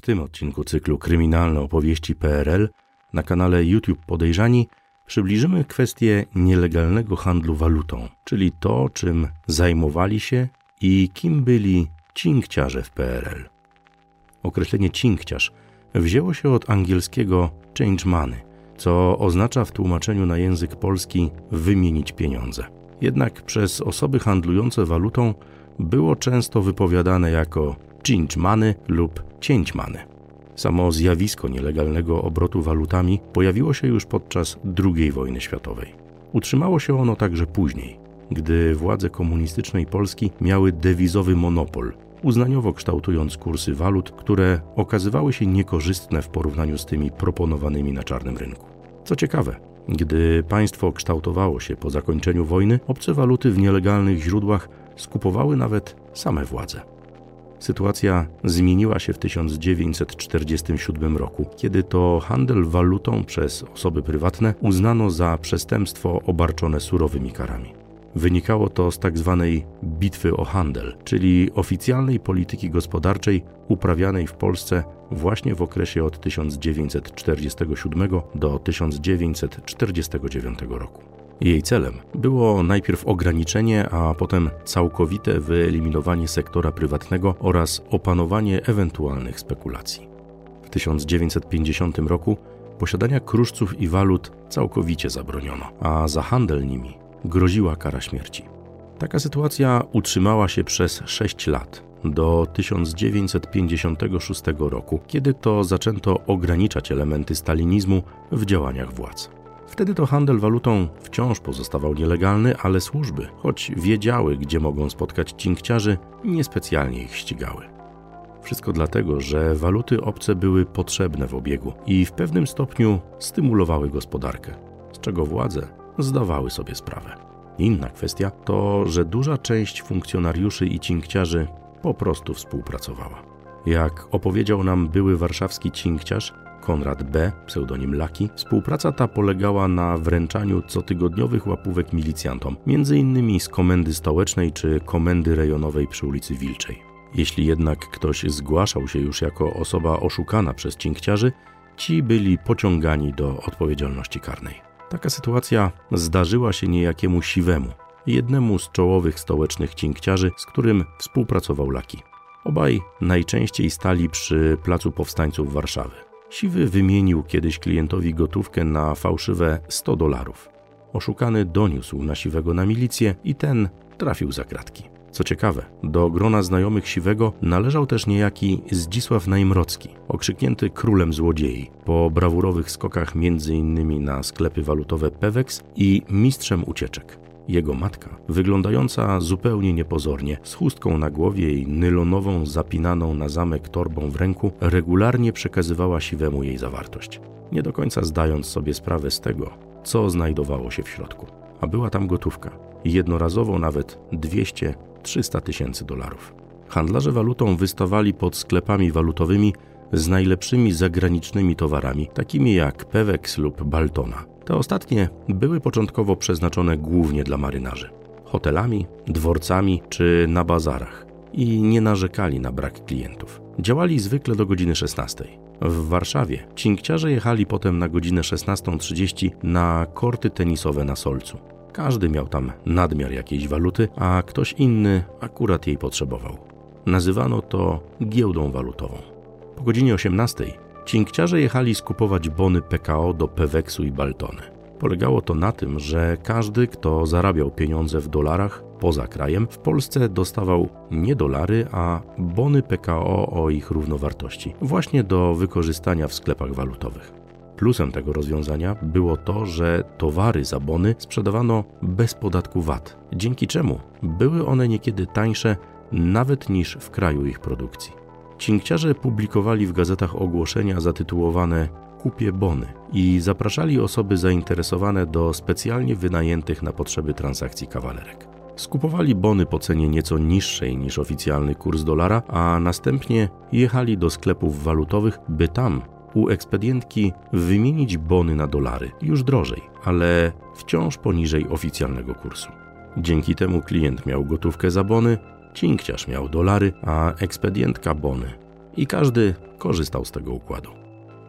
W tym odcinku cyklu Kryminalne opowieści PRL na kanale YouTube Podejrzani przybliżymy kwestię nielegalnego handlu walutą, czyli to, czym zajmowali się i kim byli cinkciarze w PRL. Określenie cinkciarz wzięło się od angielskiego change money, co oznacza w tłumaczeniu na język polski wymienić pieniądze. Jednak przez osoby handlujące walutą było często wypowiadane jako money lub cięć money. Samo zjawisko nielegalnego obrotu walutami pojawiło się już podczas II wojny światowej. Utrzymało się ono także później, gdy władze komunistycznej Polski miały dewizowy monopol, uznaniowo kształtując kursy walut, które okazywały się niekorzystne w porównaniu z tymi proponowanymi na czarnym rynku. Co ciekawe, gdy państwo kształtowało się po zakończeniu wojny, obce waluty w nielegalnych źródłach skupowały nawet same władze. Sytuacja zmieniła się w 1947 roku, kiedy to handel walutą przez osoby prywatne uznano za przestępstwo obarczone surowymi karami. Wynikało to z. Tak bitwy o handel, czyli oficjalnej polityki gospodarczej uprawianej w Polsce właśnie w okresie od 1947 do 1949 roku. Jej celem było najpierw ograniczenie, a potem całkowite wyeliminowanie sektora prywatnego oraz opanowanie ewentualnych spekulacji. W 1950 roku posiadania kruszców i walut całkowicie zabroniono, a za handel nimi groziła kara śmierci. Taka sytuacja utrzymała się przez 6 lat, do 1956 roku, kiedy to zaczęto ograniczać elementy stalinizmu w działaniach władz. Wtedy to handel walutą wciąż pozostawał nielegalny, ale służby, choć wiedziały, gdzie mogą spotkać cinkciarzy, niespecjalnie ich ścigały. Wszystko dlatego, że waluty obce były potrzebne w obiegu i w pewnym stopniu stymulowały gospodarkę, z czego władze zdawały sobie sprawę. Inna kwestia to, że duża część funkcjonariuszy i cinkciarzy po prostu współpracowała. Jak opowiedział nam były warszawski cinkciarz, Konrad B., pseudonim Laki, współpraca ta polegała na wręczaniu cotygodniowych łapówek milicjantom, m.in. z komendy stołecznej czy komendy rejonowej przy ulicy Wilczej. Jeśli jednak ktoś zgłaszał się już jako osoba oszukana przez cinkciarzy, ci byli pociągani do odpowiedzialności karnej. Taka sytuacja zdarzyła się niejakiemu Siwemu, jednemu z czołowych stołecznych cinkciarzy, z którym współpracował Laki. Obaj najczęściej stali przy Placu Powstańców Warszawy. Siwy wymienił kiedyś klientowi gotówkę na fałszywe 100 dolarów. Oszukany doniósł na Siwego na milicję i ten trafił za kratki. Co ciekawe, do grona znajomych Siwego należał też niejaki Zdzisław Najmrocki, okrzyknięty królem złodziei, po brawurowych skokach m.in. na sklepy walutowe Pewex i mistrzem ucieczek. Jego matka, wyglądająca zupełnie niepozornie, z chustką na głowie i nylonową, zapinaną na zamek torbą w ręku, regularnie przekazywała siwemu jej zawartość, nie do końca zdając sobie sprawę z tego, co znajdowało się w środku. A była tam gotówka, jednorazowo nawet 200-300 tysięcy dolarów. Handlarze walutą wystawali pod sklepami walutowymi z najlepszymi zagranicznymi towarami, takimi jak Pewex lub Baltona. Te ostatnie były początkowo przeznaczone głównie dla marynarzy. Hotelami, dworcami czy na bazarach i nie narzekali na brak klientów. Działali zwykle do godziny 16. W Warszawie cinkciarze jechali potem na godzinę 16.30 na korty tenisowe na Solcu. Każdy miał tam nadmiar jakiejś waluty, a ktoś inny akurat jej potrzebował. Nazywano to giełdą walutową. Po godzinie 18 Cinkciarze jechali skupować bony PKO do Peweksu i Baltony. Polegało to na tym, że każdy, kto zarabiał pieniądze w dolarach poza krajem, w Polsce dostawał nie dolary, a bony PKO o ich równowartości, właśnie do wykorzystania w sklepach walutowych. Plusem tego rozwiązania było to, że towary za bony sprzedawano bez podatku VAT, dzięki czemu były one niekiedy tańsze nawet niż w kraju ich produkcji. Cinkciarze publikowali w gazetach ogłoszenia zatytułowane Kupie bony i zapraszali osoby zainteresowane do specjalnie wynajętych na potrzeby transakcji kawalerek. Skupowali bony po cenie nieco niższej niż oficjalny kurs dolara, a następnie jechali do sklepów walutowych, by tam u ekspedientki wymienić bony na dolary, już drożej, ale wciąż poniżej oficjalnego kursu. Dzięki temu klient miał gotówkę za bony, Cinkciarz miał dolary, a ekspedientka bony. i każdy korzystał z tego układu.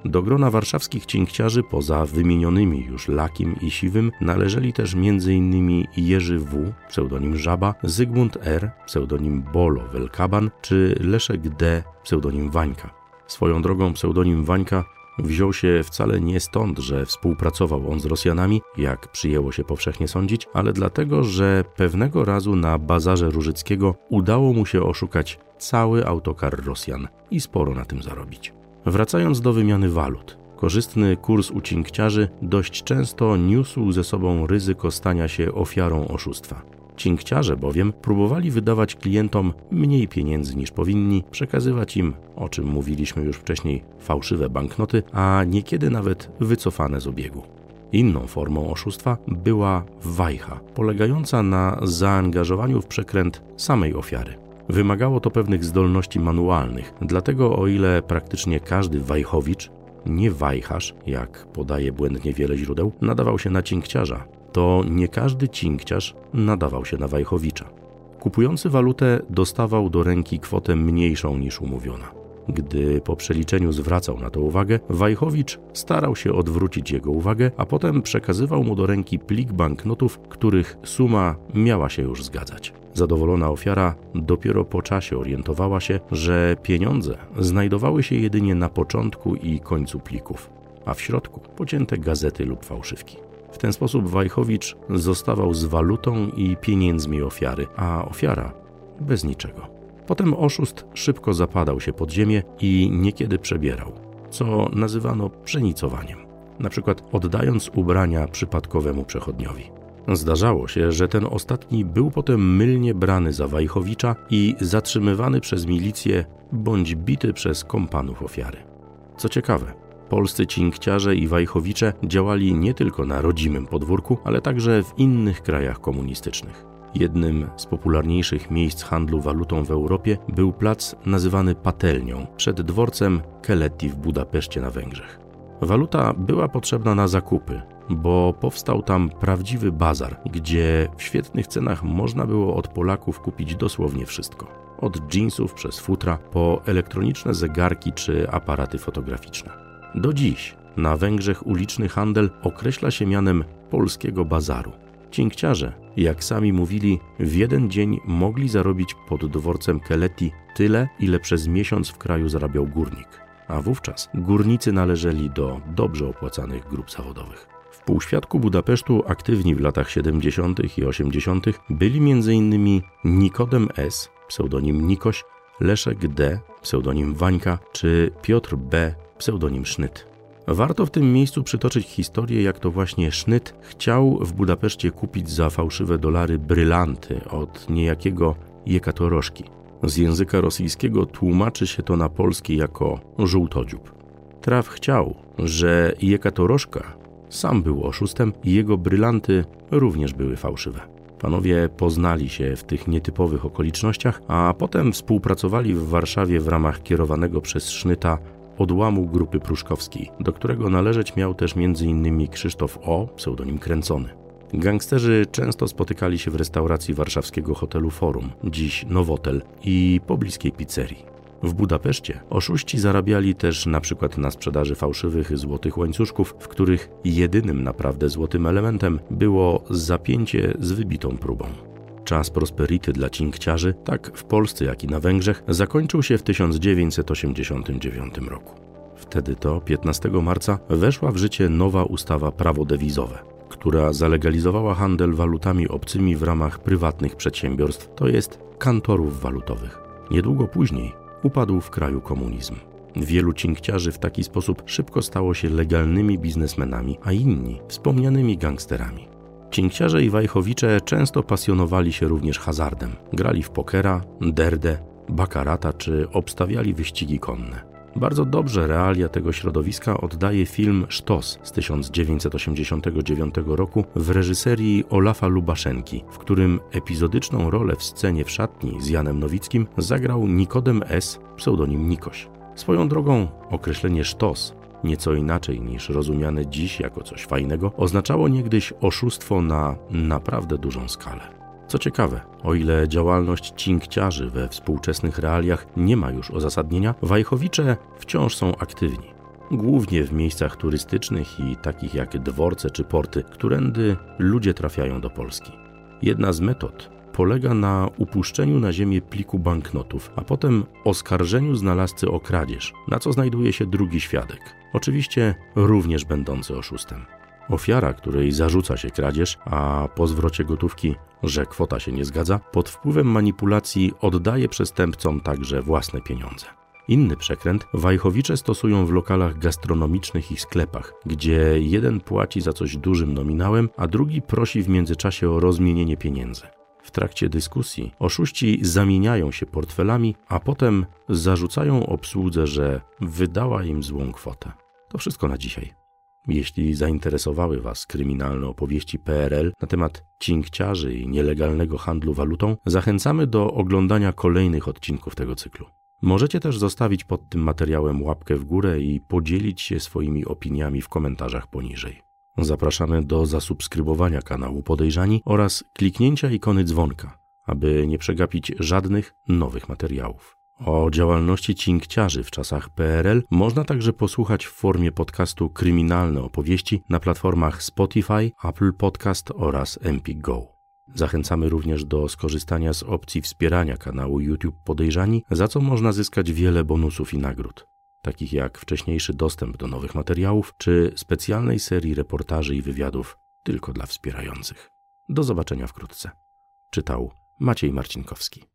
Do grona warszawskich cinkciarzy poza wymienionymi już Lakim i Siwym należeli też m.in. Jerzy W., pseudonim Żaba, Zygmunt R., pseudonim Bolo Welkaban czy Leszek D., pseudonim Wańka. Swoją drogą pseudonim Wańka wziął się wcale nie stąd, że współpracował on z Rosjanami, jak przyjęło się powszechnie sądzić, ale dlatego, że pewnego razu na bazarze Różyckiego udało mu się oszukać cały autokar Rosjan i sporo na tym zarobić. Wracając do wymiany walut. Korzystny kurs u cinkciarzy dość często niósł ze sobą ryzyko stania się ofiarą oszustwa. Cinkciarze bowiem próbowali wydawać klientom mniej pieniędzy niż powinni, przekazywać im, o czym mówiliśmy już wcześniej, fałszywe banknoty, a niekiedy nawet wycofane z obiegu. Inną formą oszustwa była wajcha, polegająca na zaangażowaniu w przekręt samej ofiary. Wymagało to pewnych zdolności manualnych, dlatego o ile praktycznie każdy wajchowicz, nie wajcharz, jak podaje błędnie wiele źródeł, nadawał się na cinkciarza, to nie każdy cinkciarz nadawał się na wajchowicza. Kupujący walutę dostawał do ręki kwotę mniejszą niż umówiona. Gdy po przeliczeniu zwracał na to uwagę, Wajchowicz starał się odwrócić jego uwagę, a potem przekazywał mu do ręki plik banknotów, których suma miała się już zgadzać. Zadowolona ofiara dopiero po czasie orientowała się, że pieniądze znajdowały się jedynie na początku i końcu plików, a w środku pocięte gazety lub fałszywki. W ten sposób Wajchowicz zostawał z walutą i pieniędzmi ofiary, a ofiara bez niczego. Potem oszust szybko zapadał się pod ziemię i niekiedy przebierał, co nazywano pszenicowaniem, na przykład oddając ubrania przypadkowemu przechodniowi. Zdarzało się, że ten ostatni był potem mylnie brany za Wajchowicza i zatrzymywany przez milicję bądź bity przez kompanów ofiary. Co ciekawe, polscy cinkciarze i wajchowicze działali nie tylko na rodzimym podwórku, ale także w innych krajach komunistycznych. Jednym z popularniejszych miejsc handlu walutą w Europie był plac nazywany Patelnią przed dworcem Keleti w Budapeszcie na Węgrzech. Waluta była potrzebna na zakupy, bo powstał tam prawdziwy bazar, gdzie w świetnych cenach można było od Polaków kupić dosłownie wszystko. Od jeansów przez futra po elektroniczne zegarki czy aparaty fotograficzne. Do dziś na Węgrzech uliczny handel określa się mianem polskiego bazaru. Cinkciarze, jak sami mówili, w jeden dzień mogli zarobić pod dworcem Keleti tyle, ile przez miesiąc w kraju zarabiał górnik, a wówczas górnicy należeli do dobrze opłacanych grup zawodowych. W półświadku Budapesztu aktywni w latach 70. i 80. byli m.in. Nikodem S., pseudonim Nikoś, Leszek D., pseudonim Wańka, czy Piotr B., pseudonim Sznyt. Warto w tym miejscu przytoczyć historię, jak to właśnie Sznyt chciał w Budapeszcie kupić za fałszywe dolary brylanty od niejakiego Jekatoroszki. Z języka rosyjskiego tłumaczy się to na polski jako żółtodziób. Traf chciał, że Jekatoroszka sam był oszustem i jego brylanty również były fałszywe. Panowie poznali się w tych nietypowych okolicznościach, a potem współpracowali w Warszawie w ramach kierowanego przez Sznyta odłamu grupy pruszkowskiej, do którego należeć miał też m.in. Krzysztof O., pseudonim Kręcony. Gangsterzy często spotykali się w restauracji warszawskiego hotelu Forum, dziś Nowotel, i pobliskiej pizzerii. W Budapeszcie oszuści zarabiali też na przykład na sprzedaży fałszywych złotych łańcuszków, w których jedynym naprawdę złotym elementem było zapięcie z wybitą próbą. Czas prosperity dla cinkciarzy, tak w Polsce jak i na Węgrzech, zakończył się w 1989 roku. Wtedy to 15 marca weszła w życie nowa ustawa prawo dewizowe, która zalegalizowała handel walutami obcymi w ramach prywatnych przedsiębiorstw, to jest kantorów walutowych. Niedługo później upadł w kraju komunizm. Wielu cinkciarzy w taki sposób szybko stało się legalnymi biznesmenami, a inni wspomnianymi gangsterami. Cinkciarze i wajchowicze często pasjonowali się również hazardem. Grali w pokera, derdę, bakarata czy obstawiali wyścigi konne. Bardzo dobrze realia tego środowiska oddaje film Sztos z 1989 roku w reżyserii Olafa Lubaszenki, w którym epizodyczną rolę w scenie w szatni z Janem Nowickim zagrał Nikodem S., pseudonim Nikoś. Swoją drogą określenie sztos nieco inaczej niż rozumiane dziś jako coś fajnego, oznaczało niegdyś oszustwo na naprawdę dużą skalę. Co ciekawe, o ile działalność cinkciarzy we współczesnych realiach nie ma już uzasadnienia, Wajchowicze wciąż są aktywni. Głównie w miejscach turystycznych i takich jak dworce czy porty, którędy ludzie trafiają do Polski. Jedna z metod polega na upuszczeniu na ziemię pliku banknotów, a potem oskarżeniu znalazcy o kradzież, na co znajduje się drugi świadek, oczywiście również będący oszustem. Ofiara, której zarzuca się kradzież, a po zwrocie gotówki, że kwota się nie zgadza, pod wpływem manipulacji oddaje przestępcom także własne pieniądze. Inny przekręt wajchowicze stosują w lokalach gastronomicznych i sklepach, gdzie jeden płaci za coś dużym nominałem, a drugi prosi w międzyczasie o rozmienienie pieniędzy. W trakcie dyskusji oszuści zamieniają się portfelami, a potem zarzucają obsłudze, że wydała im złą kwotę. To wszystko na dzisiaj. Jeśli zainteresowały Was kryminalne opowieści PRL na temat cinkciarzy i nielegalnego handlu walutą, zachęcamy do oglądania kolejnych odcinków tego cyklu. Możecie też zostawić pod tym materiałem łapkę w górę i podzielić się swoimi opiniami w komentarzach poniżej. Zapraszamy do zasubskrybowania kanału Podejrzani oraz kliknięcia ikony dzwonka, aby nie przegapić żadnych nowych materiałów. O działalności cinkciarzy w czasach PRL można także posłuchać w formie podcastu Kryminalne opowieści na platformach Spotify, Apple Podcast oraz Empik Go. Zachęcamy również do skorzystania z opcji wspierania kanału YouTube Podejrzani, za co można zyskać wiele bonusów i nagród, takich jak wcześniejszy dostęp do nowych materiałów czy specjalnej serii reportaży i wywiadów tylko dla wspierających. Do zobaczenia wkrótce. Czytał Maciej Marcinkowski.